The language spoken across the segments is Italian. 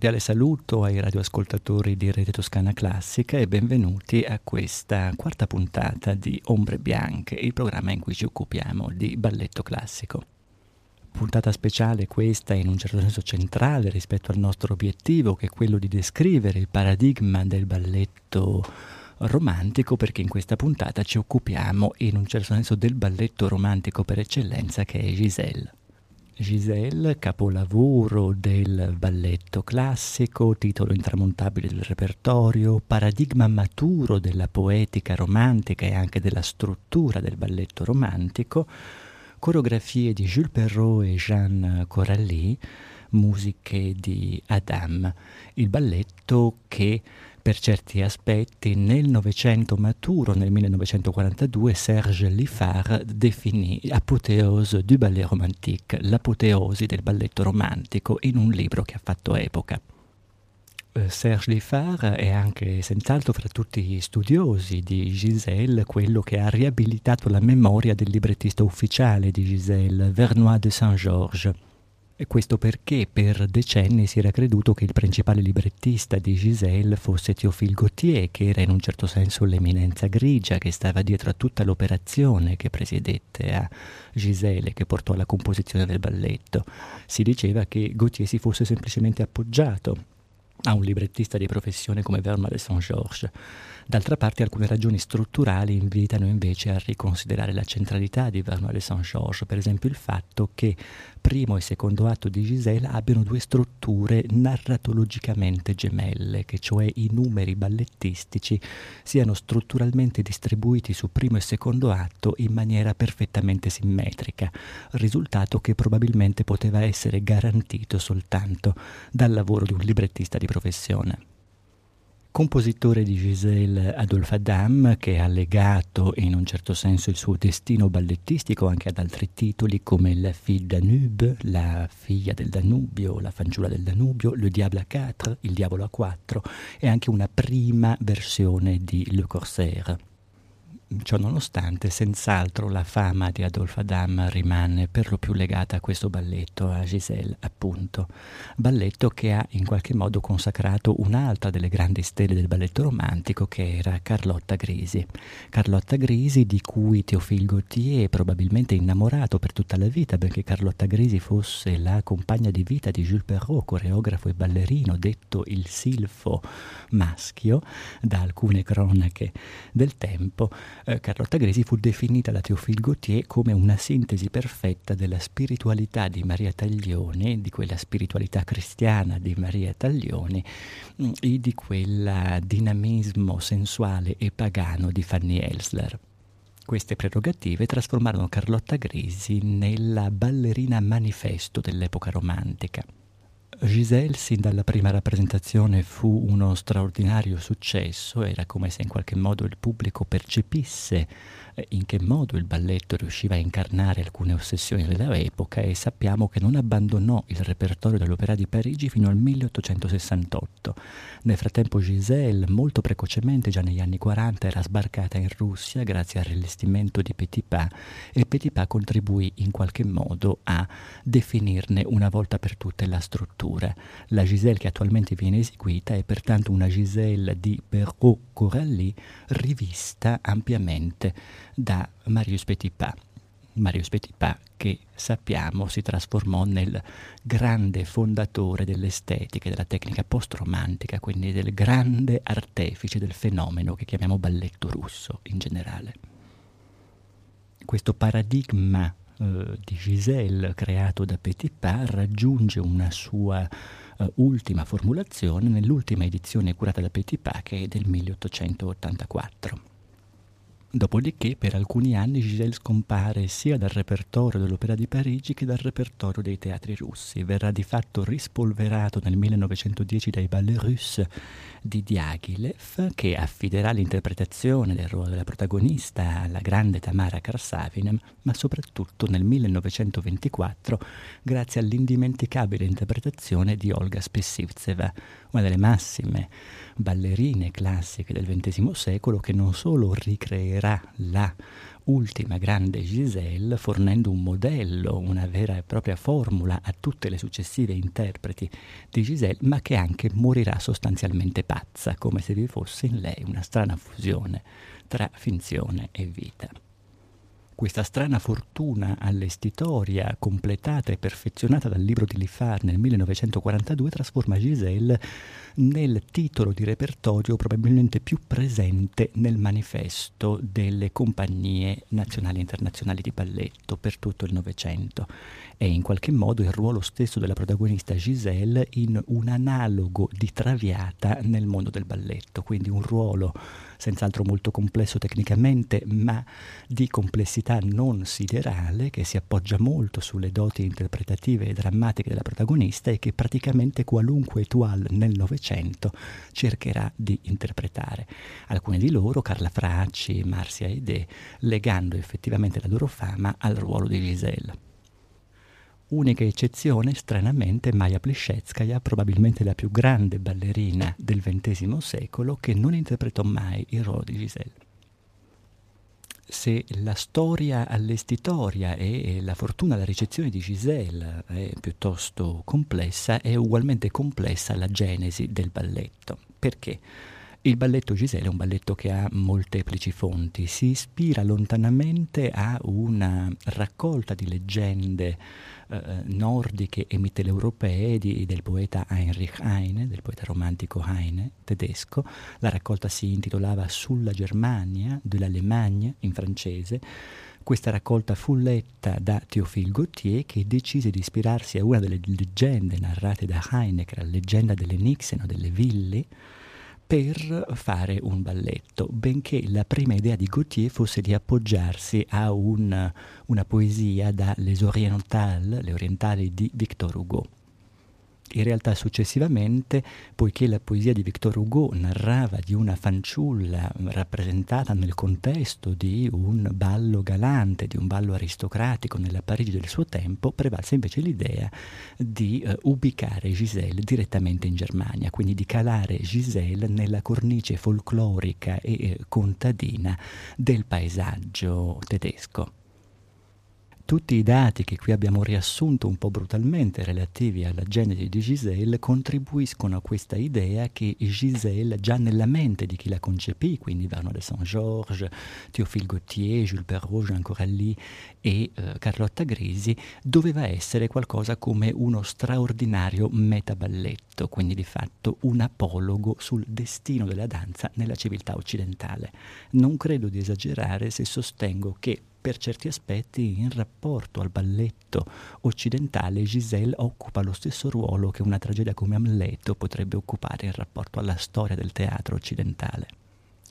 Cordiale saluto ai radioascoltatori di Rete Toscana Classica e benvenuti a questa quarta puntata di Ombre Bianche, il programma in cui ci occupiamo di balletto classico. Puntata speciale questa in un certo senso centrale rispetto al nostro obiettivo che è quello di descrivere il paradigma del balletto romantico perché in questa puntata ci occupiamo in un certo senso del balletto romantico per eccellenza che è Giselle. Giselle, capolavoro del balletto classico, titolo intramontabile del repertorio, paradigma maturo della poetica romantica e anche della struttura del balletto romantico, coreografie di Jules Perrault e Jeanne Coralli, musiche di Adam, il balletto che per certi aspetti nel Novecento maturo, nel 1942, Serge Liffard definì apoteose du ballet romantique, l'apoteosi del balletto romantico, in un libro che ha fatto epoca. Eh, Serge Liffard è anche senz'altro fra tutti gli studiosi di Giselle quello che ha riabilitato la memoria del librettista ufficiale di Giselle, Vernois de Saint-Georges e questo perché per decenni si era creduto che il principale librettista di Giselle fosse Théophile Gautier, che era in un certo senso l'eminenza grigia che stava dietro a tutta l'operazione che presiedette a Giselle, che portò alla composizione del balletto. Si diceva che Gautier si fosse semplicemente appoggiato a un librettista di professione come Verma de Saint-Georges. D'altra parte alcune ragioni strutturali invitano invece a riconsiderare la centralità di Vernois de Saint-Georges, per esempio il fatto che primo e secondo atto di Giselle abbiano due strutture narratologicamente gemelle, che cioè i numeri ballettistici siano strutturalmente distribuiti su primo e secondo atto in maniera perfettamente simmetrica, risultato che probabilmente poteva essere garantito soltanto dal lavoro di un librettista di professione compositore di Giselle Adolphe Adam, che ha legato in un certo senso il suo destino ballettistico anche ad altri titoli come La fille Danube, La figlia del Danubio, La fanciulla del Danubio, Le diable à quatre, Il diavolo a quattro e anche una prima versione di Le Corsaire. Ciò nonostante, senz'altro la fama di Adolphe Adam rimane per lo più legata a questo balletto, a Giselle, appunto. Balletto che ha in qualche modo consacrato un'altra delle grandi stelle del balletto romantico, che era Carlotta Grisi. Carlotta Grisi, di cui Théophile Gautier è probabilmente innamorato per tutta la vita, perché Carlotta Grisi fosse la compagna di vita di Jules Perrault, coreografo e ballerino, detto il silfo maschio, da alcune cronache del tempo eh, Carlotta Gresi fu definita da Théophile Gautier come una sintesi perfetta della spiritualità di Maria Taglioni, di quella spiritualità cristiana di Maria Taglioni mm, e di quel dinamismo sensuale e pagano di Fanny Elsler. Queste prerogative trasformarono Carlotta Grisi nella ballerina manifesto dell'epoca romantica. Giselle sin dalla prima rappresentazione fu uno straordinario successo, era come se in qualche modo il pubblico percepisse in che modo il balletto riusciva a incarnare alcune ossessioni dell'epoca e sappiamo che non abbandonò il repertorio dell'Opera di Parigi fino al 1868. Nel frattempo Giselle, molto precocemente, già negli anni 40, era sbarcata in Russia grazie al rivestimento di Petipa e Petipa contribuì in qualche modo a definirne una volta per tutte la struttura. La Giselle che attualmente viene eseguita è pertanto una Giselle di Perrault-Coralli rivista ampiamente da Marius Petipa. Marius Petipa che sappiamo si trasformò nel grande fondatore dell'estetica e della tecnica post-romantica, quindi del grande artefice del fenomeno che chiamiamo balletto russo in generale. Questo paradigma eh, di Giselle creato da Petipa raggiunge una sua uh, ultima formulazione nell'ultima edizione curata da Petipa che è del 1884. Dopodiché per alcuni anni Giselle scompare sia dal repertorio dell'Opera di Parigi che dal repertorio dei teatri russi. Verrà di fatto rispolverato nel 1910 dai Ballet Russes di Diaghilev che affiderà l'interpretazione del ruolo della protagonista alla grande Tamara Karsavinem, ma soprattutto nel 1924 grazie all'indimenticabile interpretazione di Olga Spessivtseva, una delle massime ballerine classiche del XX secolo che non solo ricreerà la ultima grande Giselle fornendo un modello, una vera e propria formula a tutte le successive interpreti di Giselle, ma che anche morirà sostanzialmente pazza, come se vi fosse in lei una strana fusione tra finzione e vita questa strana fortuna all'estitoria, completata e perfezionata dal libro di Liffard nel 1942, trasforma Giselle nel titolo di repertorio probabilmente più presente nel manifesto delle compagnie nazionali e internazionali di balletto per tutto il Novecento. È in qualche modo il ruolo stesso della protagonista Giselle in un analogo di Traviata nel mondo del balletto, quindi un ruolo senz'altro molto complesso tecnicamente, ma di complessità non siderale, che si appoggia molto sulle doti interpretative e drammatiche della protagonista e che praticamente qualunque étoile nel Novecento cercherà di interpretare. Alcune di loro, Carla Fracci, Marcia Ede, legando effettivamente la loro fama al ruolo di Giselle. Unica eccezione, stranamente, Maya Plisetskaya, probabilmente la più grande ballerina del XX secolo, che non interpretò mai il ruolo di Giselle. Se la storia all'estitoria e la fortuna alla ricezione di Giselle è piuttosto complessa, è ugualmente complessa la genesi del balletto. Perché? Il balletto Giselle è un balletto che ha molteplici fonti, si ispira lontanamente a una raccolta di leggende eh, nordiche e mitteleuropee di, del poeta Heinrich Heine, del poeta romantico Heine, tedesco. La raccolta si intitolava Sulla Germania, de l'Allemagne in francese. Questa raccolta fu letta da Théophile Gautier che decise di ispirarsi a una delle leggende narrate da Heine, che era la leggenda delle Nixen o delle ville, per fare un balletto, benché la prima idea di Gautier fosse di appoggiarsi a un, una poesia da Les Orientales, le orientali di Victor Hugo. In realtà successivamente, poiché la poesia di Victor Hugo narrava di una fanciulla rappresentata nel contesto di un ballo galante, di un ballo aristocratico nella Parigi del suo tempo, prevalse invece l'idea di uh, ubicare Giselle direttamente in Germania, quindi di calare Giselle nella cornice folclorica e eh, contadina del paesaggio tedesco. Tutti i dati che qui abbiamo riassunto un po' brutalmente relativi alla genesi di Giselle contribuiscono a questa idea che Giselle, già nella mente di chi la concepì, quindi Vernon de Saint-Georges, Théophile Gautier, Jules Perrault, Jean Coralli e eh, Carlotta Grisi, doveva essere qualcosa come uno straordinario metaballetto, quindi di fatto un apologo sul destino della danza nella civiltà occidentale. Non credo di esagerare se sostengo che per certi aspetti in rapporto al balletto occidentale Giselle occupa lo stesso ruolo che una tragedia come Amleto potrebbe occupare in rapporto alla storia del teatro occidentale.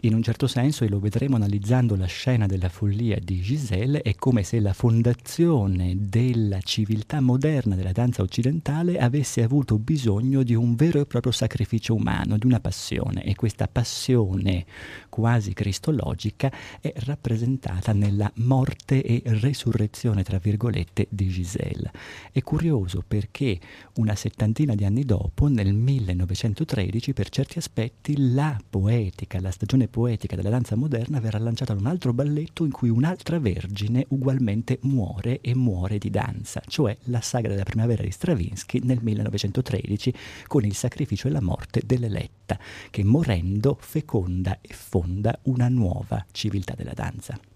In un certo senso, e lo vedremo analizzando la scena della follia di Giselle, è come se la fondazione della civiltà moderna della danza occidentale avesse avuto bisogno di un vero e proprio sacrificio umano, di una passione, e questa passione quasi cristologica è rappresentata nella morte e resurrezione, tra virgolette, di Giselle. È curioso perché una settantina di anni dopo, nel 1913, per certi aspetti, la poetica, la stagione poetica della danza moderna verrà lanciata da un altro balletto in cui un'altra vergine ugualmente muore e muore di danza, cioè la sagra della primavera di Stravinsky nel 1913 con il sacrificio e la morte dell'eletta, che morendo feconda e fonda una nuova civiltà della danza.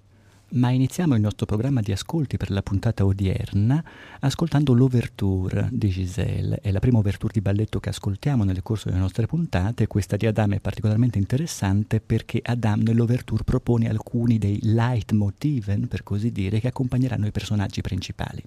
Ma iniziamo il nostro programma di ascolti per la puntata odierna ascoltando l'ouverture di Giselle. È la prima ouverture di balletto che ascoltiamo nel corso delle nostre puntate. Questa di Adam è particolarmente interessante perché Adam nell'ouverture propone alcuni dei leitmotiven, per così dire, che accompagneranno i personaggi principali.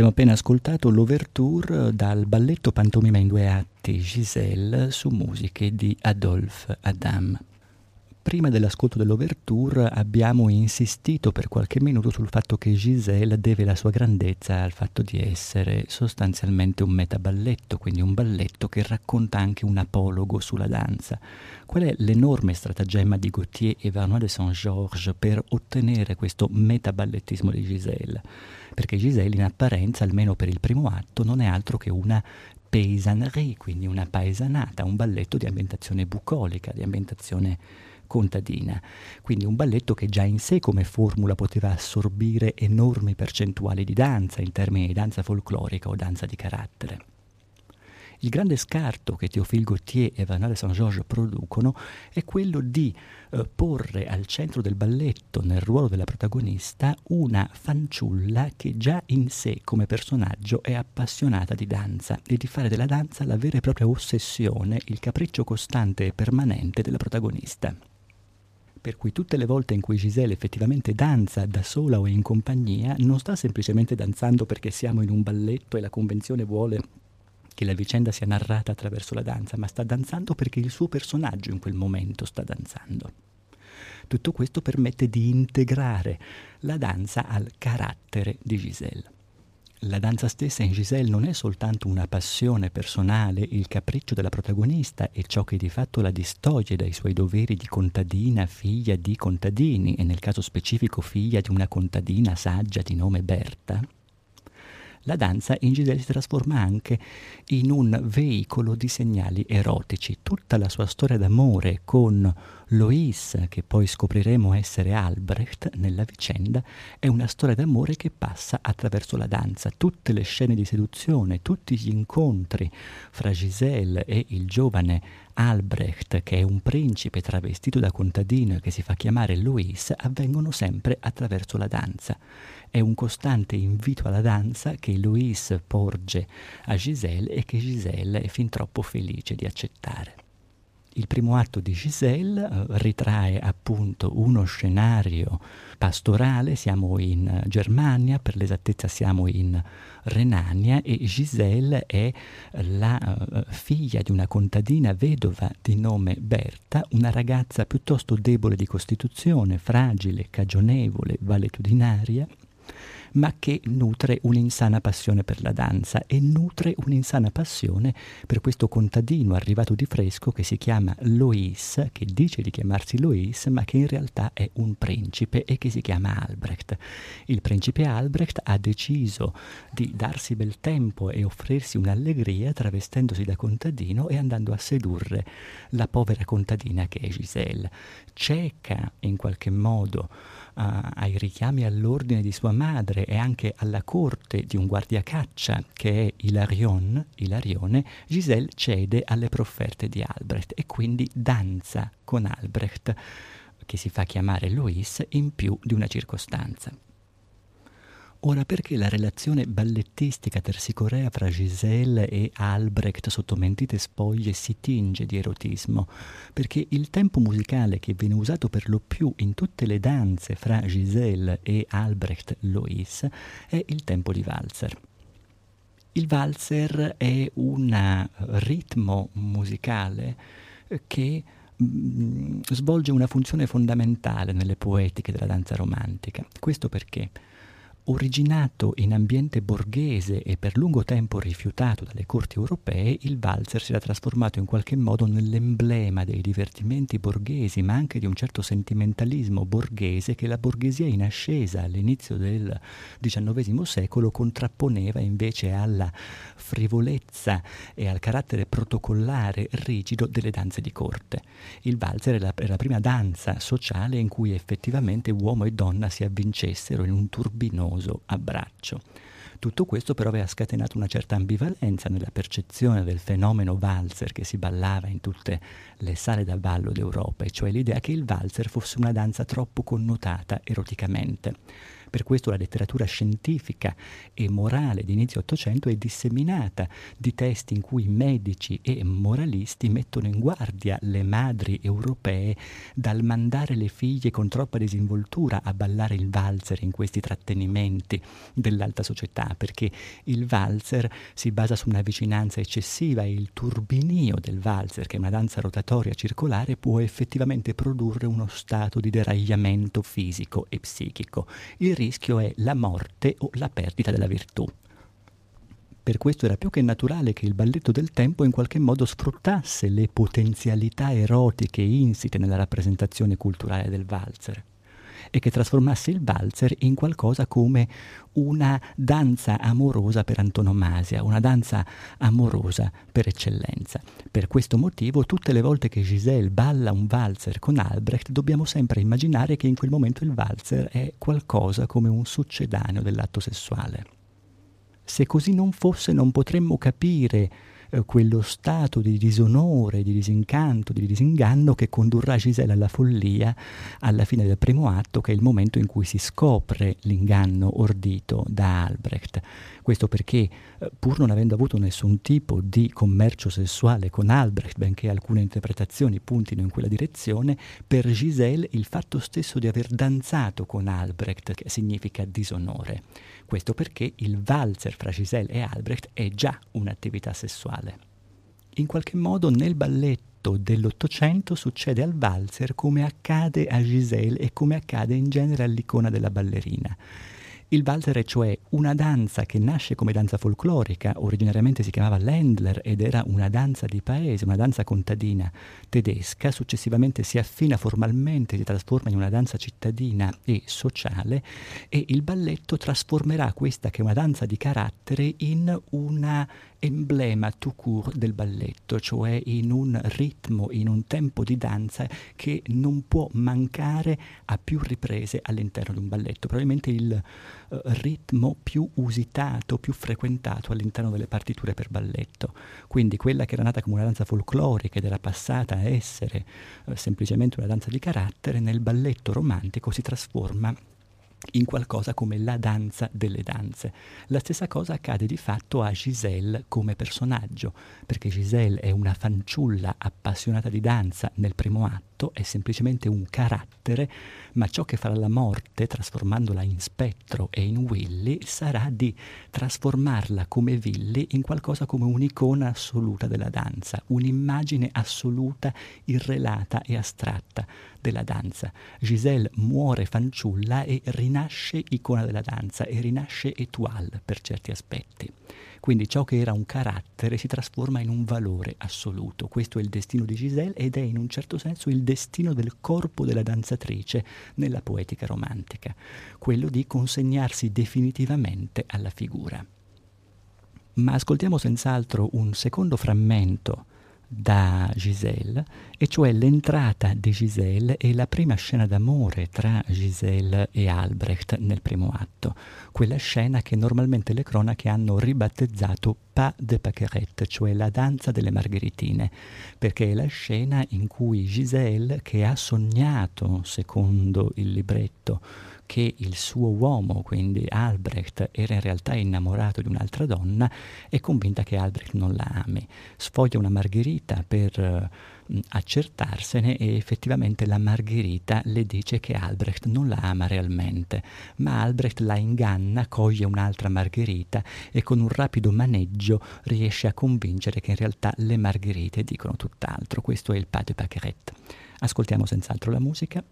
Abbiamo appena ascoltato l'ouverture dal balletto pantomima in due atti Giselle su musiche di Adolphe Adam. Prima dell'ascolto dell'ouverture abbiamo insistito per qualche minuto sul fatto che Giselle deve la sua grandezza al fatto di essere sostanzialmente un metaballetto, quindi un balletto che racconta anche un apologo sulla danza. Qual è l'enorme stratagemma di Gauthier e Vernois de Saint-Georges per ottenere questo metaballettismo di Giselle? Perché Giselle in apparenza, almeno per il primo atto, non è altro che una paysannerie, quindi una paesanata, un balletto di ambientazione bucolica, di ambientazione contadina. Quindi un balletto che già in sé come formula poteva assorbire enormi percentuali di danza in termini di danza folclorica o danza di carattere. Il grande scarto che Théophile Gautier e Vanale Saint-Georges producono è quello di eh, porre al centro del balletto, nel ruolo della protagonista, una fanciulla che già in sé come personaggio è appassionata di danza e di fare della danza la vera e propria ossessione, il capriccio costante e permanente della protagonista. Per cui tutte le volte in cui Giselle effettivamente danza da sola o in compagnia, non sta semplicemente danzando perché siamo in un balletto e la convenzione vuole che la vicenda sia narrata attraverso la danza, ma sta danzando perché il suo personaggio in quel momento sta danzando. Tutto questo permette di integrare la danza al carattere di Giselle. La danza stessa in Giselle non è soltanto una passione personale, il capriccio della protagonista e ciò che di fatto la distoglie dai suoi doveri di contadina, figlia di contadini e nel caso specifico figlia di una contadina saggia di nome Berta, la danza in Giselle si trasforma anche in un veicolo di segnali erotici. Tutta la sua storia d'amore con Lois, che poi scopriremo essere Albrecht nella vicenda, è una storia d'amore che passa attraverso la danza. Tutte le scene di seduzione, tutti gli incontri fra Giselle e il giovane Albrecht, che è un principe travestito da contadino e che si fa chiamare Lois, avvengono sempre attraverso la danza. È un costante invito alla danza che Lois porge a Giselle e che Giselle è fin troppo felice di accettare. Il primo atto di Giselle eh, ritrae appunto uno scenario pastorale, siamo in Germania, per l'esattezza siamo in Renania e Giselle è la uh, figlia di una contadina vedova di nome Berta, una ragazza piuttosto debole di costituzione, fragile, cagionevole, valetudinaria, ma che nutre un'insana passione per la danza e nutre un'insana passione per questo contadino arrivato di fresco che si chiama Lois, che dice di chiamarsi Lois, ma che in realtà è un principe e che si chiama Albrecht. Il principe Albrecht ha deciso di darsi bel tempo e offrirsi un'allegria travestendosi da contadino e andando a sedurre la povera contadina che è Giselle. Cieca in qualche modo ai richiami all'ordine di sua madre e anche alla corte di un guardiacaccia che è Ilarion, Ilarione, Giselle cede alle profferte di Albrecht e quindi danza con Albrecht, che si fa chiamare Louis, in più di una circostanza. Ora perché la relazione ballettistica tersicorea fra Giselle e Albrecht sotto mentite spoglie si tinge di erotismo? Perché il tempo musicale che viene usato per lo più in tutte le danze fra Giselle e Albrecht Lois è il tempo di valzer. Il valzer è un ritmo musicale che mm, svolge una funzione fondamentale nelle poetiche della danza romantica. Questo perché? Originato in ambiente borghese e per lungo tempo rifiutato dalle corti europee, il valzer si era trasformato in qualche modo nell'emblema dei divertimenti borghesi, ma anche di un certo sentimentalismo borghese che la borghesia in ascesa all'inizio del XIX secolo contrapponeva invece alla frivolezza e al carattere protocollare rigido delle danze di corte. Il valzer è la, è la prima danza sociale in cui effettivamente uomo e donna si avvincessero in un turbinoso famoso abbraccio. Tutto questo però aveva scatenato una certa ambivalenza nella percezione del fenomeno valzer che si ballava in tutte le sale da ballo d'Europa, e cioè l'idea che il valzer fosse una danza troppo connotata eroticamente. Per questo la letteratura scientifica e morale di inizio Ottocento è disseminata di testi in cui medici e moralisti mettono in guardia le madri europee dal mandare le figlie con troppa disinvoltura a ballare il valzer in questi trattenimenti dell'alta società, perché il valzer si basa su una vicinanza eccessiva e il turbinio del valzer, che è una danza rotatoria circolare, può effettivamente produrre uno stato di deragliamento fisico e psichico. Il rischio è la morte o la perdita della virtù. Per questo era più che naturale che il balletto del tempo in qualche modo sfruttasse le potenzialità erotiche insite nella rappresentazione culturale del valzer e che trasformasse il valzer in qualcosa come una danza amorosa per antonomasia, una danza amorosa per eccellenza. Per questo motivo, tutte le volte che Giselle balla un valzer con Albrecht, dobbiamo sempre immaginare che in quel momento il valzer è qualcosa come un succedaneo dell'atto sessuale. Se così non fosse, non potremmo capire eh, quello stato di disonore, di disincanto, di disinganno che condurrà Giselle alla follia alla fine del primo atto, che è il momento in cui si scopre l'inganno ordito da Albrecht. Questo perché, eh, pur non avendo avuto nessun tipo di commercio sessuale con Albrecht, benché alcune interpretazioni puntino in quella direzione, per Giselle il fatto stesso di aver danzato con Albrecht significa disonore. Questo perché il valzer fra Giselle e Albrecht è già un'attività sessuale. In qualche modo nel balletto dell'Ottocento succede al valzer come accade a Giselle e come accade in genere all'icona della ballerina. Il Walzer è cioè una danza che nasce come danza folclorica, originariamente si chiamava Ländler ed era una danza di paese, una danza contadina tedesca, successivamente si affina formalmente, si trasforma in una danza cittadina e sociale e il balletto trasformerà questa che è una danza di carattere in una emblema tout court del balletto, cioè in un ritmo, in un tempo di danza che non può mancare a più riprese all'interno di un balletto. Probabilmente il uh, ritmo più usitato, più frequentato all'interno delle partiture per balletto. Quindi quella che era nata come una danza folclorica ed era passata a essere uh, semplicemente una danza di carattere, nel balletto romantico si trasforma in qualcosa come la danza delle danze. La stessa cosa accade di fatto a Giselle come personaggio, perché Giselle è una fanciulla appassionata di danza nel primo atto, è semplicemente un carattere, ma ciò che farà la morte, trasformandola in spettro e in Willy, sarà di trasformarla come Willy in qualcosa come un'icona assoluta della danza, un'immagine assoluta, irrelata e astratta della danza. Giselle muore fanciulla e rinasce icona della danza e rinasce étoile per certi aspetti. Quindi ciò che era un carattere si trasforma in un valore assoluto. Questo è il destino di Giselle ed è in un certo senso il destino del corpo della danzatrice nella poetica romantica, quello di consegnarsi definitivamente alla figura. Ma ascoltiamo senz'altro un secondo frammento da Giselle, e cioè l'entrata di Giselle e la prima scena d'amore tra Giselle e Albrecht nel primo atto, quella scena che normalmente le cronache hanno ribattezzato Pas de Paquerette, cioè la danza delle margheritine, perché è la scena in cui Giselle, che ha sognato, secondo il libretto, che il suo uomo, quindi Albrecht, era in realtà innamorato di un'altra donna, è convinta che Albrecht non la ami. Sfoglia una margherita per uh, accertarsene e effettivamente la margherita le dice che Albrecht non la ama realmente, ma Albrecht la inganna, coglie un'altra margherita e con un rapido maneggio riesce a convincere che in realtà le margherite dicono tutt'altro. Questo è il pas de. Ascoltiamo senz'altro la musica.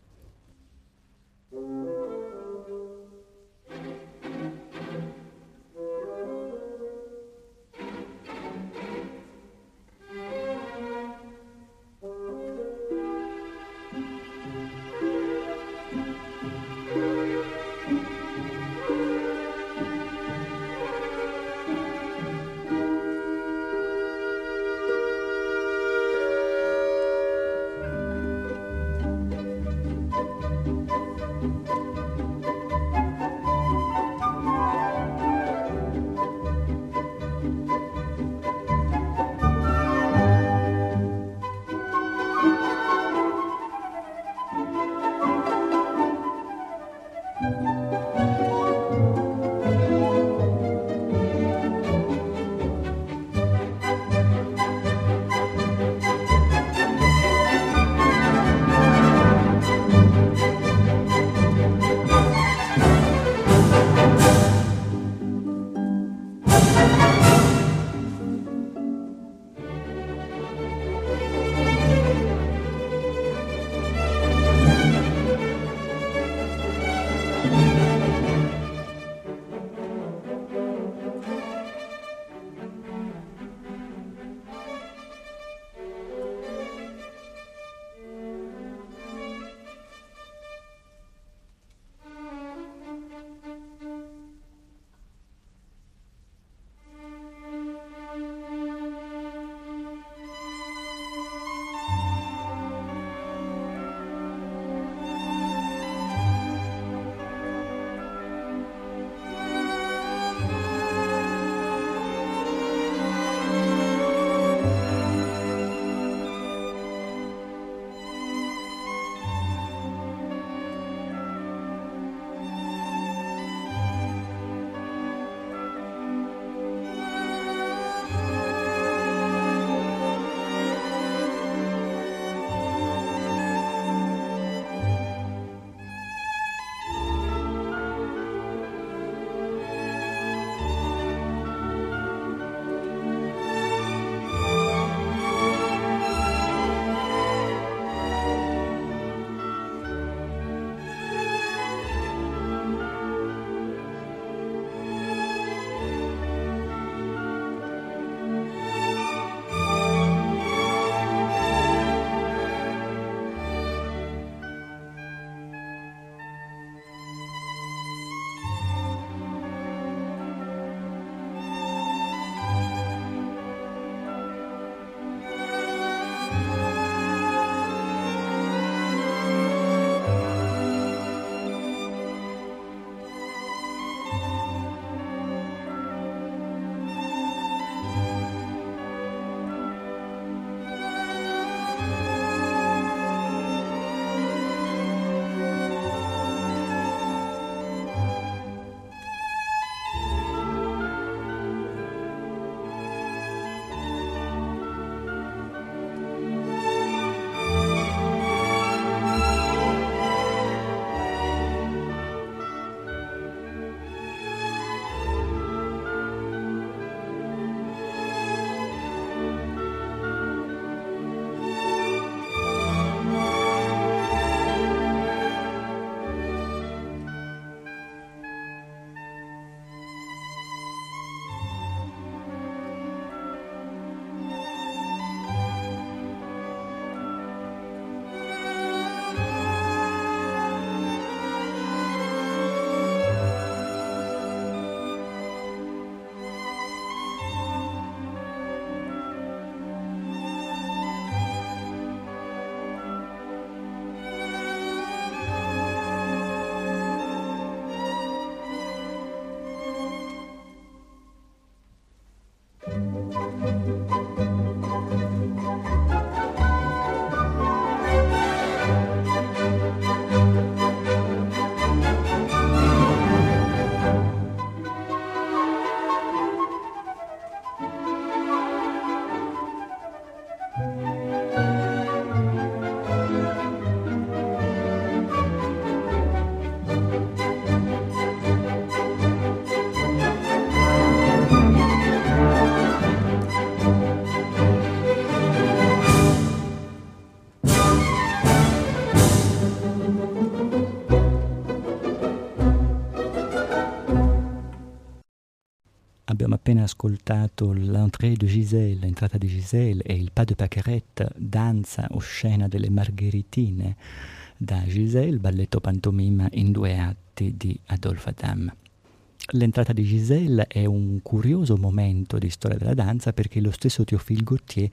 Ascoltato l'entrée de Giselle, l'entrata di Giselle e il pas de Paquerette, danza o scena delle Margheritine da Giselle, balletto pantomima in due atti di Adolphe Adam. L'entrata di Giselle è un curioso momento di storia della danza perché lo stesso Théophile Gautier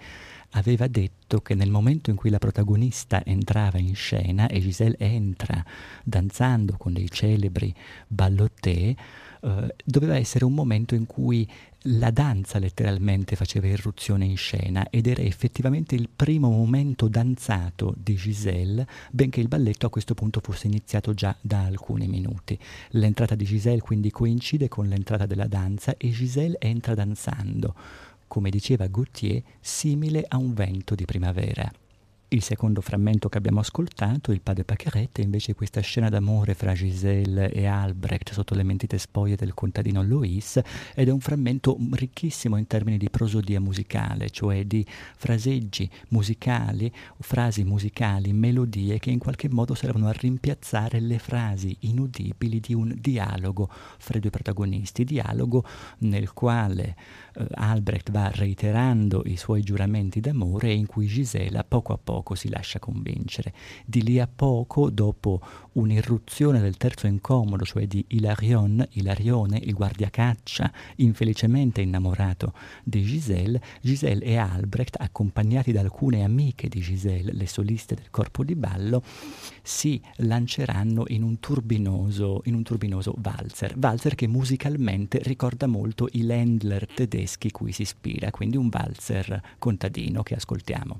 aveva detto che nel momento in cui la protagonista entrava in scena e Giselle entra danzando con dei celebri ballottè, eh, doveva essere un momento in cui la danza letteralmente faceva irruzione in scena ed era effettivamente il primo momento danzato di Giselle, benché il balletto a questo punto fosse iniziato già da alcuni minuti. L'entrata di Giselle quindi coincide con l'entrata della danza e Giselle entra danzando, come diceva Gautier, simile a un vento di primavera. Il secondo frammento che abbiamo ascoltato, il Paquerette, è invece questa scena d'amore fra Giselle e Albrecht sotto le mentite spoglie del contadino Lois ed è un frammento ricchissimo in termini di prosodia musicale, cioè di fraseggi musicali, frasi musicali, melodie che in qualche modo servono a rimpiazzare le frasi inudibili di un dialogo fra i due protagonisti, dialogo nel quale eh, Albrecht va reiterando i suoi giuramenti d'amore e in cui Gisela poco a poco si lascia convincere. Di lì a poco, dopo un'irruzione del terzo incomodo, cioè di Hilarion, Ilarione, il guardiacaccia, infelicemente innamorato di Giselle, Giselle e Albrecht, accompagnati da alcune amiche di Giselle, le soliste del corpo di ballo, si lanceranno in un turbinoso, in un turbinoso valzer, valzer che musicalmente ricorda molto i Ländler tedeschi cui si ispira, quindi un valzer contadino che ascoltiamo.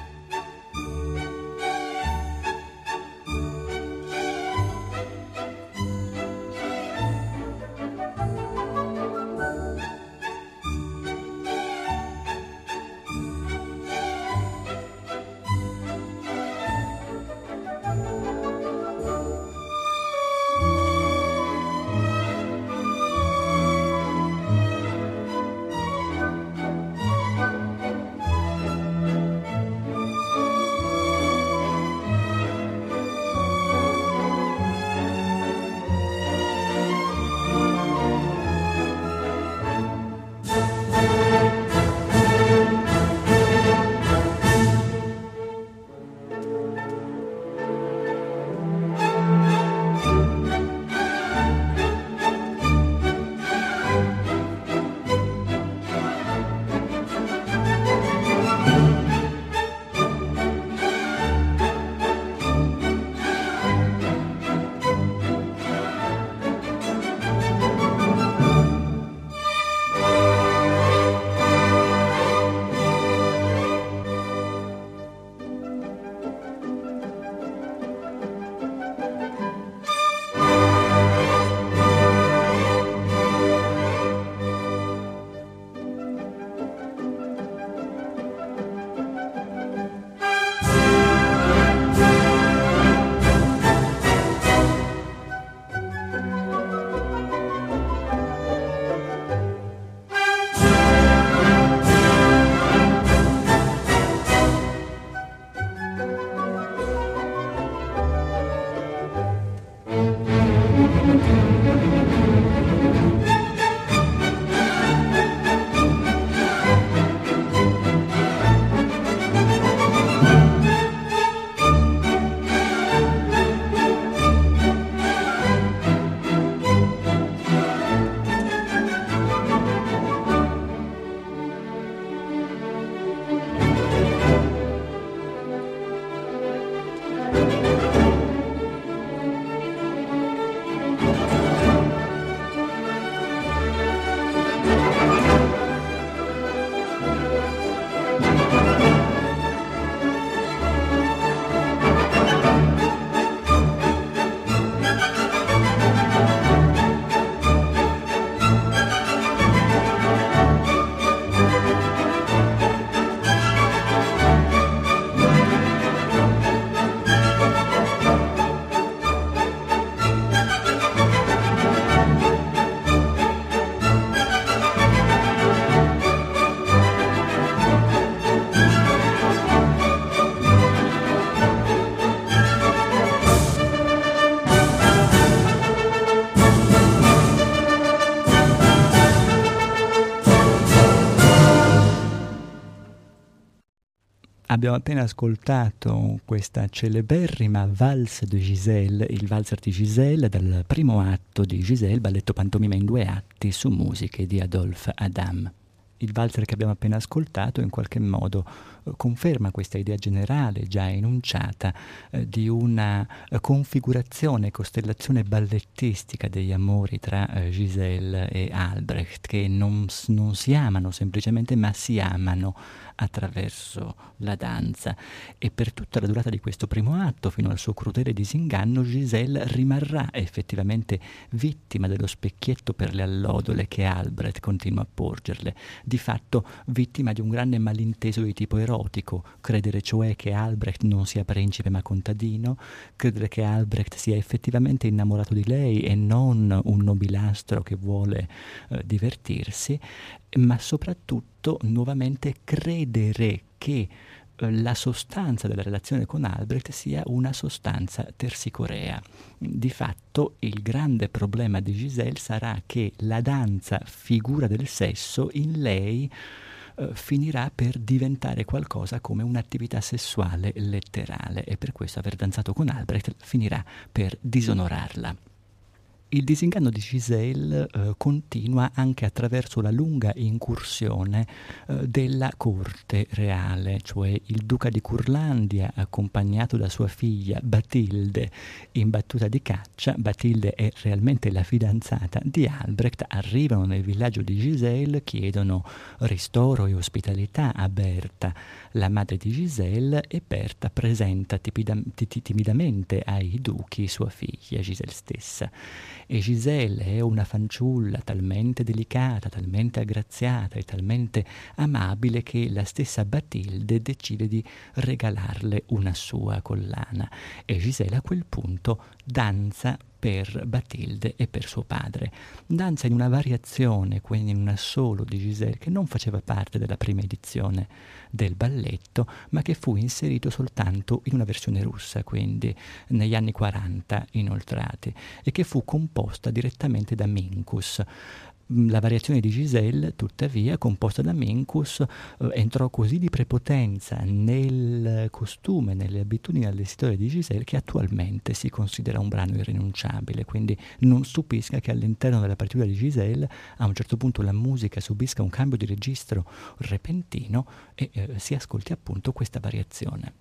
Abbiamo appena ascoltato questa celeberrima Valse de Giselle, il valzer di Giselle, dal primo atto di Giselle, balletto pantomima in due atti su musiche di Adolphe Adam. Il valzer che abbiamo appena ascoltato in qualche modo conferma questa idea generale già enunciata eh, di una eh, configurazione, costellazione ballettistica degli amori tra eh, Giselle e Albrecht, che non, non si amano semplicemente, ma si amano attraverso la danza. E per tutta la durata di questo primo atto, fino al suo crudele disinganno, Giselle rimarrà effettivamente vittima dello specchietto per le allodole che Albrecht continua a porgerle, di fatto vittima di un grande malinteso di tipo erotico, credere cioè che Albrecht non sia principe ma contadino, credere che Albrecht sia effettivamente innamorato di lei e non un nobilastro che vuole eh, divertirsi, ma soprattutto nuovamente credere che eh, la sostanza della relazione con Albrecht sia una sostanza tersicorea. Di fatto il grande problema di Giselle sarà che la danza figura del sesso in lei eh, finirà per diventare qualcosa come un'attività sessuale letterale e per questo aver danzato con Albrecht finirà per disonorarla. Il disinganno di Giselle eh, continua anche attraverso la lunga incursione eh, della corte reale, cioè il duca di Curlandia, accompagnato da sua figlia Batilde in battuta di caccia. Batilde è realmente la fidanzata di Albrecht, arrivano nel villaggio di Giselle, chiedono ristoro e ospitalità a Berta, la madre di Giselle, e Berta presenta timidamente ai duchi sua figlia, Giselle stessa. E Giselle è una fanciulla talmente delicata, talmente aggraziata e talmente amabile che la stessa Batilde decide di regalarle una sua collana. E Giselle a quel punto danza per Batilde e per suo padre. Danza in una variazione, quindi in un assolo di Giselle, che non faceva parte della prima edizione del balletto, ma che fu inserito soltanto in una versione russa, quindi negli anni 40 inoltrati, e che fu composta direttamente da Minkus. Mm, la variazione di Giselle, tuttavia, composta da Mencus, eh, entrò così di prepotenza nel costume, nelle abitudini all'esitore di Giselle che attualmente si considera un brano irrinunciabile, quindi non stupisca che all'interno della partitura di Giselle a un certo punto la musica subisca un cambio di registro repentino e eh, si ascolti appunto questa variazione.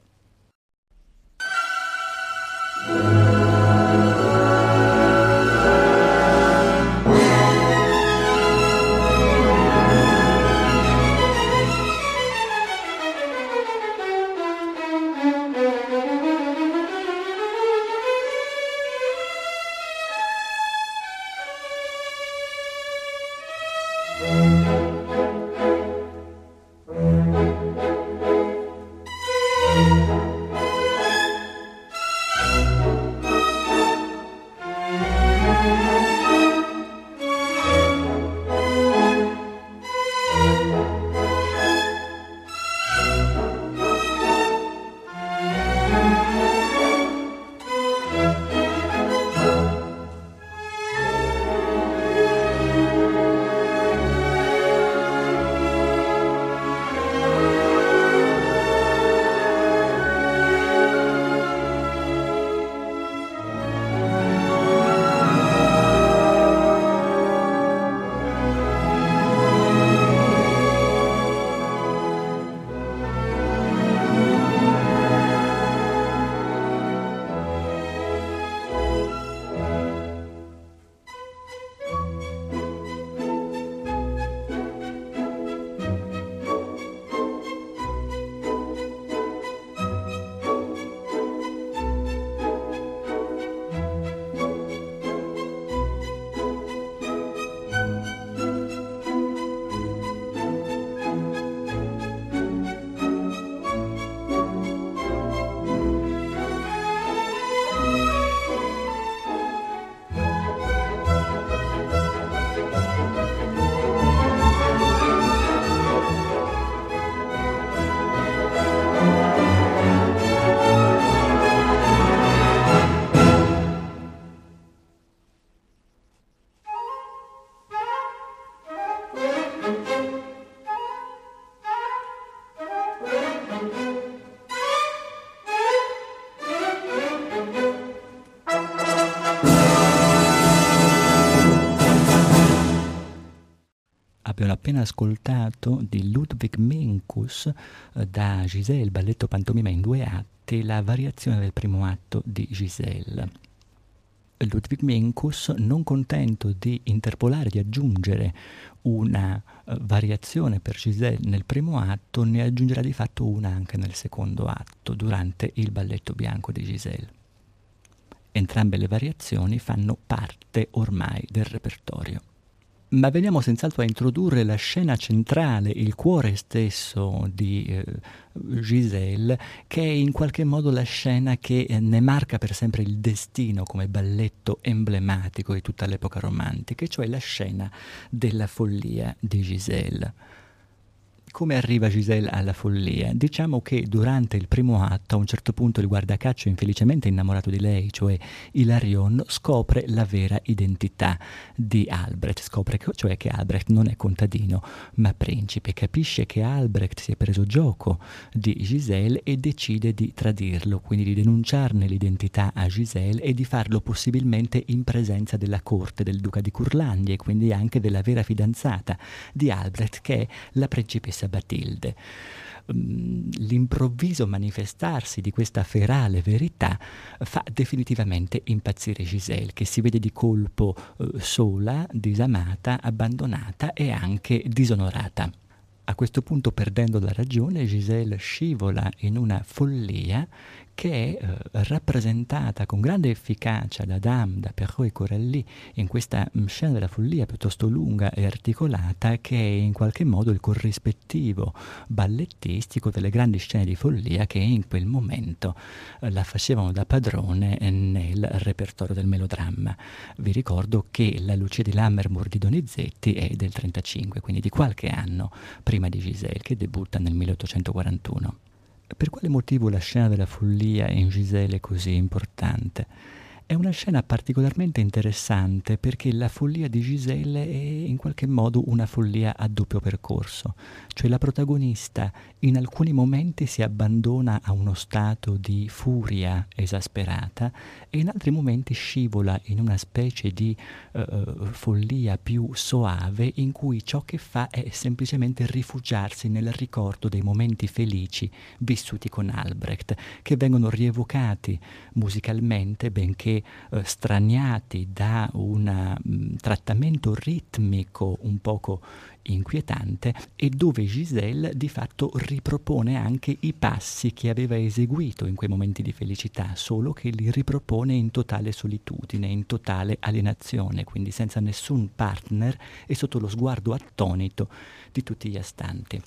Ascoltato di Ludwig Mencus eh, da Giselle, balletto pantomima in due atti, la variazione del primo atto di Giselle. Ludwig Mencus, non contento di interpolare, di aggiungere una uh, variazione per Giselle nel primo atto, ne aggiungerà di fatto una anche nel secondo atto, durante il balletto bianco di Giselle. Entrambe le variazioni fanno parte ormai del repertorio. Ma veniamo senz'altro a introdurre la scena centrale, il cuore stesso di eh, Giselle, che è in qualche modo la scena che eh, ne marca per sempre il destino come balletto emblematico di tutta l'epoca romantica, cioè la scena della follia di Giselle. Come arriva Giselle alla follia? Diciamo che durante il primo atto, a un certo punto il guardacaccio infelicemente innamorato di lei, cioè Hilarion, scopre la vera identità di Albrecht, scopre che, cioè che Albrecht non è contadino ma principe, capisce che Albrecht si è preso gioco di Giselle e decide di tradirlo, quindi di denunciarne l'identità a Giselle e di farlo possibilmente in presenza della corte del duca di Curlandia e quindi anche della vera fidanzata di Albrecht che è la principessa Teresa Batilde. Mm, l'improvviso manifestarsi di questa ferale verità fa definitivamente impazzire Giselle, che si vede di colpo eh, sola, disamata, abbandonata e anche disonorata. A questo punto, perdendo la ragione, Giselle scivola in una follia che è eh, rappresentata con grande efficacia da Dame, da Perrault e Corelli in questa mm, scena della follia piuttosto lunga e articolata che è in qualche modo il corrispettivo ballettistico delle grandi scene di follia che in quel momento eh, la facevano da padrone nel repertorio del melodramma. Vi ricordo che la Lucia di Lammermoor di Donizetti è del 35, quindi di qualche anno prima di Giselle, che debutta nel 1841. Per quale motivo la scena della follia in Giselle è così importante? È una scena particolarmente interessante perché la follia di Giselle è in qualche modo una follia a doppio percorso, cioè la protagonista in alcuni momenti si abbandona a uno stato di furia esasperata e in altri momenti scivola in una specie di uh, follia più soave in cui ciò che fa è semplicemente rifugiarsi nel ricordo dei momenti felici vissuti con Albrecht, che vengono rievocati musicalmente benché eh, straniati da un um, trattamento ritmico un poco inquietante e dove Giselle di fatto ripropone anche i passi che aveva eseguito in quei momenti di felicità, solo che li ripropone in totale solitudine, in totale alienazione, quindi senza nessun partner e sotto lo sguardo attonito di tutti gli astanti.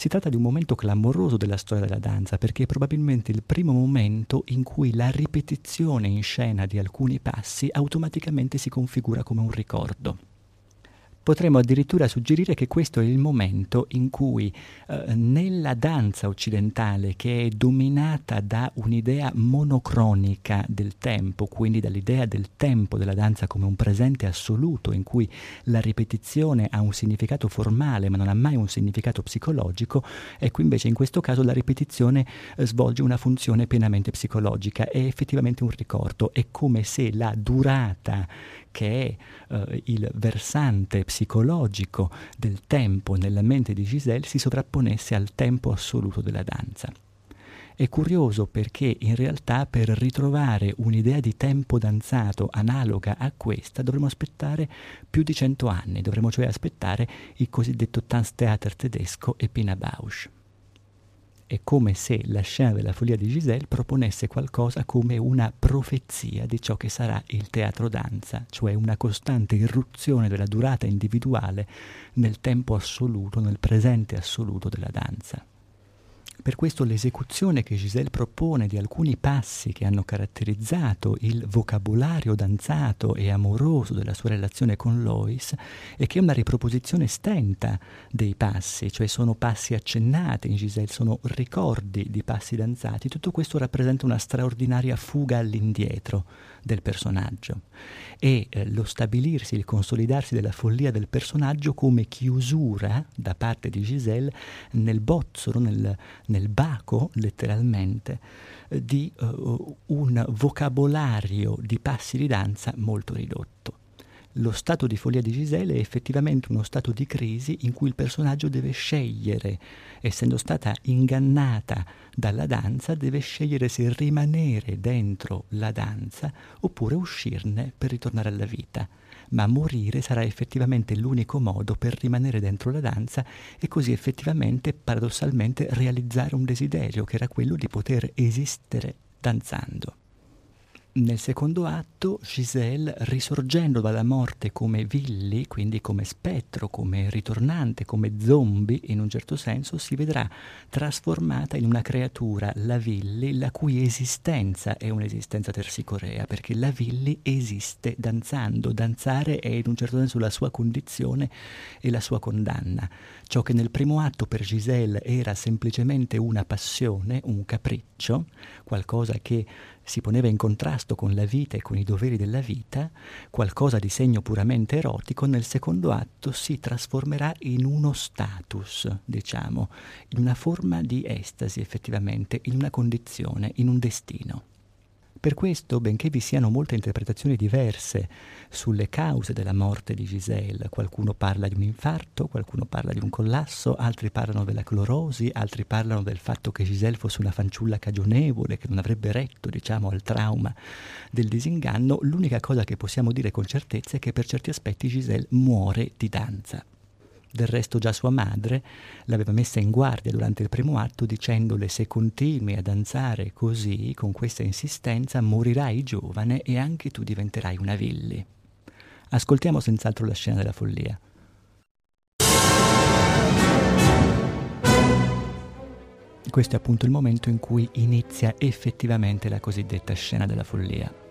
Si tratta di un momento clamoroso della storia della danza perché è probabilmente il primo momento in cui la ripetizione in scena di alcuni passi automaticamente si configura come un ricordo. Potremmo addirittura suggerire che questo è il momento in cui eh, nella danza occidentale, che è dominata da un'idea monocronica del tempo, quindi dall'idea del tempo della danza come un presente assoluto, in cui la ripetizione ha un significato formale ma non ha mai un significato psicologico, ecco invece in questo caso la ripetizione eh, svolge una funzione pienamente psicologica, è effettivamente un ricordo, è come se la durata che è eh, il versante psicologico del tempo nella mente di Giselle si sovrapponesse al tempo assoluto della danza. È curioso perché in realtà per ritrovare un'idea di tempo danzato analoga a questa dovremmo aspettare più di cento anni, dovremmo cioè aspettare il cosiddetto Tanztheater tedesco e Pina Bausch. È come se la scena della follia di Giselle proponesse qualcosa come una profezia di ciò che sarà il teatro danza, cioè una costante irruzione della durata individuale nel tempo assoluto, nel presente assoluto della danza. Per questo l'esecuzione che Giselle propone di alcuni passi che hanno caratterizzato il vocabolario danzato e amoroso della sua relazione con Lois è che è una riproposizione stenta dei passi, cioè sono passi accennati in Giselle, sono ricordi di passi danzati. Tutto questo rappresenta una straordinaria fuga all'indietro del personaggio e eh, lo stabilirsi, il consolidarsi della follia del personaggio come chiusura da parte di Giselle nel bozzolo, nel, nel baco letteralmente, eh, di uh, un vocabolario di passi di danza molto ridotto. Lo stato di follia di Gisele è effettivamente uno stato di crisi in cui il personaggio deve scegliere, essendo stata ingannata dalla danza, deve scegliere se rimanere dentro la danza oppure uscirne per ritornare alla vita. Ma morire sarà effettivamente l'unico modo per rimanere dentro la danza e così effettivamente, paradossalmente, realizzare un desiderio che era quello di poter esistere danzando. Nel secondo atto, Giselle, risorgendo dalla morte come Villi, quindi come spettro, come ritornante, come zombie, in un certo senso, si vedrà trasformata in una creatura, la Villi, la cui esistenza è un'esistenza tersicorea, perché la Villi esiste danzando. Danzare è in un certo senso la sua condizione e la sua condanna. Ciò che nel primo atto per Giselle era semplicemente una passione, un capriccio, qualcosa che si poneva in contrasto con la vita e con i doveri della vita, qualcosa di segno puramente erotico, nel secondo atto si trasformerà in uno status, diciamo, in una forma di estasi effettivamente, in una condizione, in un destino. Per questo, benché vi siano molte interpretazioni diverse sulle cause della morte di Giselle, qualcuno parla di un infarto, qualcuno parla di un collasso, altri parlano della clorosi, altri parlano del fatto che Giselle fosse una fanciulla cagionevole, che non avrebbe retto, diciamo, al trauma del disinganno, l'unica cosa che possiamo dire con certezza è che per certi aspetti Giselle muore di danza. Del resto già sua madre l'aveva messa in guardia durante il primo atto dicendole se continui a danzare così, con questa insistenza, morirai giovane e anche tu diventerai una villi. Ascoltiamo senz'altro la scena della follia. Questo è appunto il momento in cui inizia effettivamente la cosiddetta scena della follia.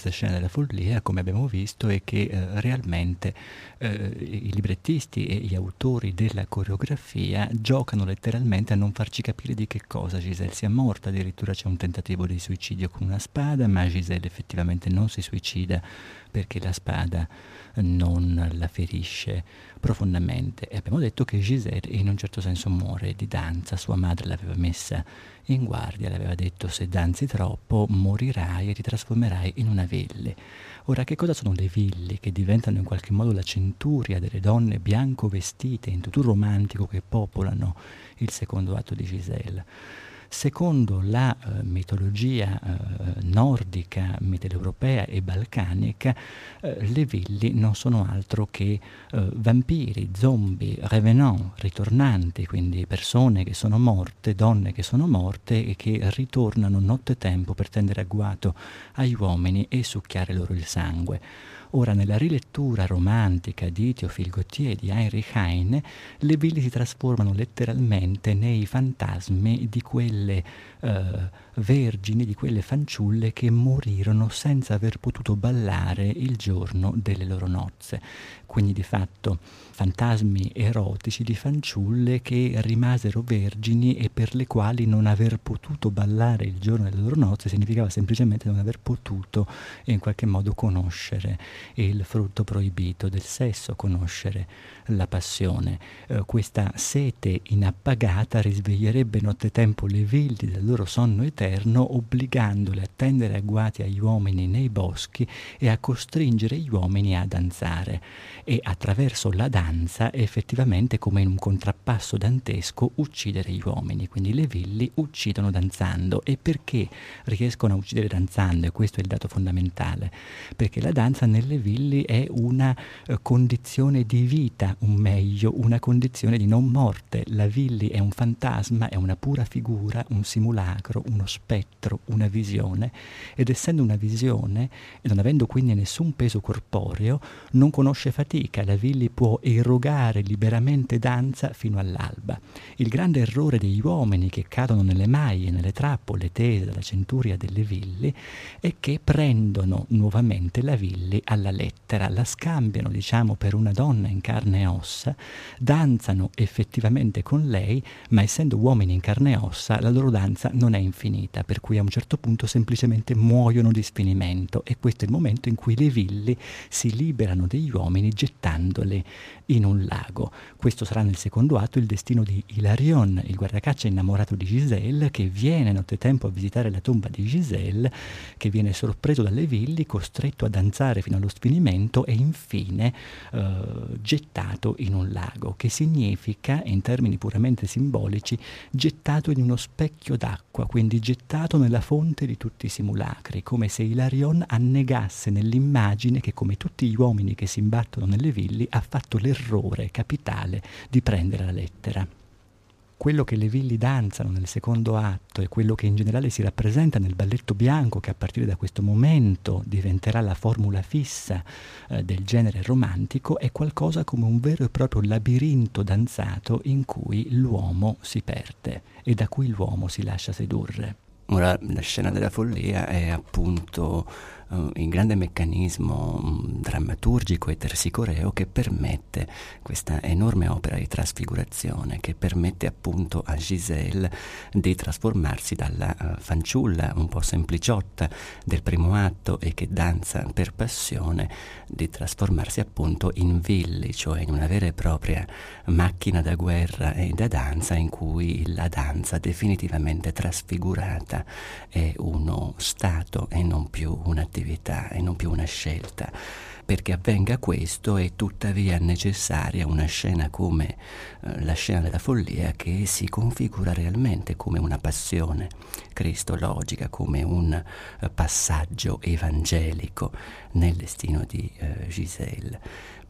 Questa scena della follia, come abbiamo visto, è che eh, realmente eh, i librettisti e gli autori della coreografia giocano letteralmente a non farci capire di che cosa. Giselle sia morta, addirittura c'è un tentativo di suicidio con una spada, ma Giselle effettivamente non si suicida perché la spada non la ferisce profondamente. E abbiamo detto che Giselle in un certo senso muore di danza, sua madre l'aveva messa in guardia, le aveva detto se danzi troppo morirai e ti trasformerai in una ville. Ora, che cosa sono le villi che diventano in qualche modo la centuria delle donne bianco vestite in tutto romantico che popolano il secondo atto di Giselle? Secondo la eh, mitologia eh, nordica, mitteleuropea e balcanica, eh, le villi non sono altro che eh, vampiri, zombie, revenant, ritornanti, quindi persone che sono morte, donne che sono morte e che ritornano nottetempo per tendere agguato agli uomini e succhiare loro il sangue. Ora, nella rilettura romantica di Théophile Gautier e di Heinrich Heine, le ville si trasformano letteralmente nei fantasmi di quelle eh, vergini, di quelle fanciulle che morirono senza aver potuto ballare il giorno delle loro nozze. Quindi di fatto fantasmi erotici di fanciulle che rimasero vergini e per le quali non aver potuto ballare il giorno delle loro nozze significava semplicemente non aver potuto in qualche modo conoscere il frutto proibito del sesso, conoscere la passione. Eh, questa sete inappagata risveglierebbe nottetempo le villi del loro sonno eterno, obbligandole a tendere agguati agli uomini nei boschi e a costringere gli uomini a danzare. E attraverso la danza, effettivamente, come in un contrappasso dantesco, uccidere gli uomini. Quindi le villi uccidono danzando. E perché riescono a uccidere danzando? E questo è il dato fondamentale. Perché la danza nelle villi è una eh, condizione di vita, un meglio, una condizione di non morte. La villi è un fantasma, è una pura figura, un simulacro, uno spettro, una visione, ed essendo una visione, e non avendo quindi nessun peso corporeo, non conosce fatica, la villi può erogare liberamente danza fino all'alba. Il grande errore degli uomini che cadono nelle maglie, nelle trappole tese dalla centuria delle villi, è che prendono nuovamente la villi alla lettera, la scambiano, diciamo, per una donna in carne e ossa, danzano effettivamente con lei, ma essendo uomini in carne e ossa, la loro danza non è infinita, per cui a un certo punto semplicemente muoiono di sfinimento e questo è il momento in cui le villi si liberano degli uomini gettandole in un lago. Questo sarà nel secondo atto il destino di Hilarion, il guardacaccia innamorato di Giselle, che viene nottetempo a visitare la tomba di Giselle, che viene sorpreso dalle villi, costretto a danzare fino allo sfinimento e infine eh, gettato in un lago, che significa, in termini puramente simbolici, gettato in uno specchio d'acqua, quindi gettato nella fonte di tutti i simulacri, come se Hilarion annegasse nell'immagine che, come tutti gli uomini che si imbattono nelle villi, ha fatto l'errore capitale di prendere la lettera quello che le villi danzano nel secondo atto e quello che in generale si rappresenta nel balletto bianco, che a partire da questo momento diventerà la formula fissa eh, del genere romantico, è qualcosa come un vero e proprio labirinto danzato in cui l'uomo si perde e da cui l'uomo si lascia sedurre. Ora, la scena della follia è appunto uh, il grande meccanismo um, drammaturgico e tersicoreo che permette questa enorme opera di trasfigurazione, che permette appunto a Giselle di trasformarsi dalla uh, fanciulla un po' sempliciotta del primo atto e che danza per passione, di trasformarsi appunto in villi, cioè in una vera e propria macchina da guerra e da danza in cui la danza definitivamente trasfigurata è uno stato e non più un'attività attività e non più una scelta. Perché avvenga questo è tuttavia necessaria una scena come eh, la scena della follia che si configura realmente come una passione cristologica, come un eh, passaggio evangelico nel destino di eh, Giselle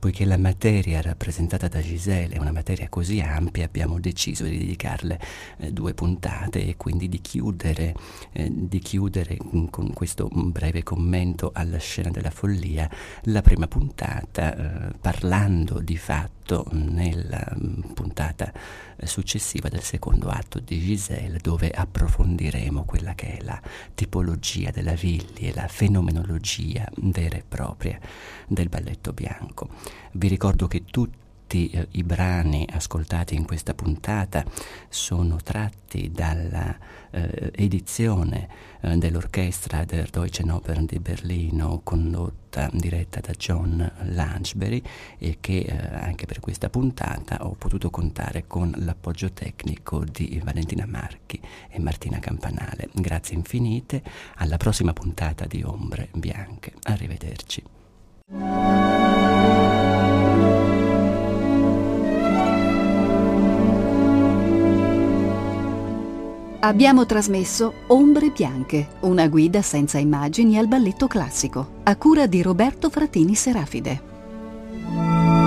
poiché la materia rappresentata da Giselle è una materia così ampia, abbiamo deciso di dedicarle eh, due puntate e quindi di chiudere, eh, di chiudere con questo breve commento alla scena della follia la prima puntata, eh, parlando di fatto nella mm, puntata successiva del secondo atto di Giselle, dove approfondiremo quella che è la tipologia della Villi e la fenomenologia vera e propria del balletto bianco. Vi ricordo che tutti tutti eh, i brani ascoltati in questa puntata sono tratti dalla eh, edizione eh, dell'orchestra der Deutschen Opern di Berlino condotta, diretta da John Lanchbury e che eh, anche per questa puntata ho potuto contare con l'appoggio tecnico di Valentina Marchi e Martina Campanale. Grazie infinite, alla prossima puntata di Ombre Bianche. Arrivederci. Abbiamo trasmesso Ombre Bianche, una guida senza immagini al balletto classico, a cura di Roberto Fratini Serafide.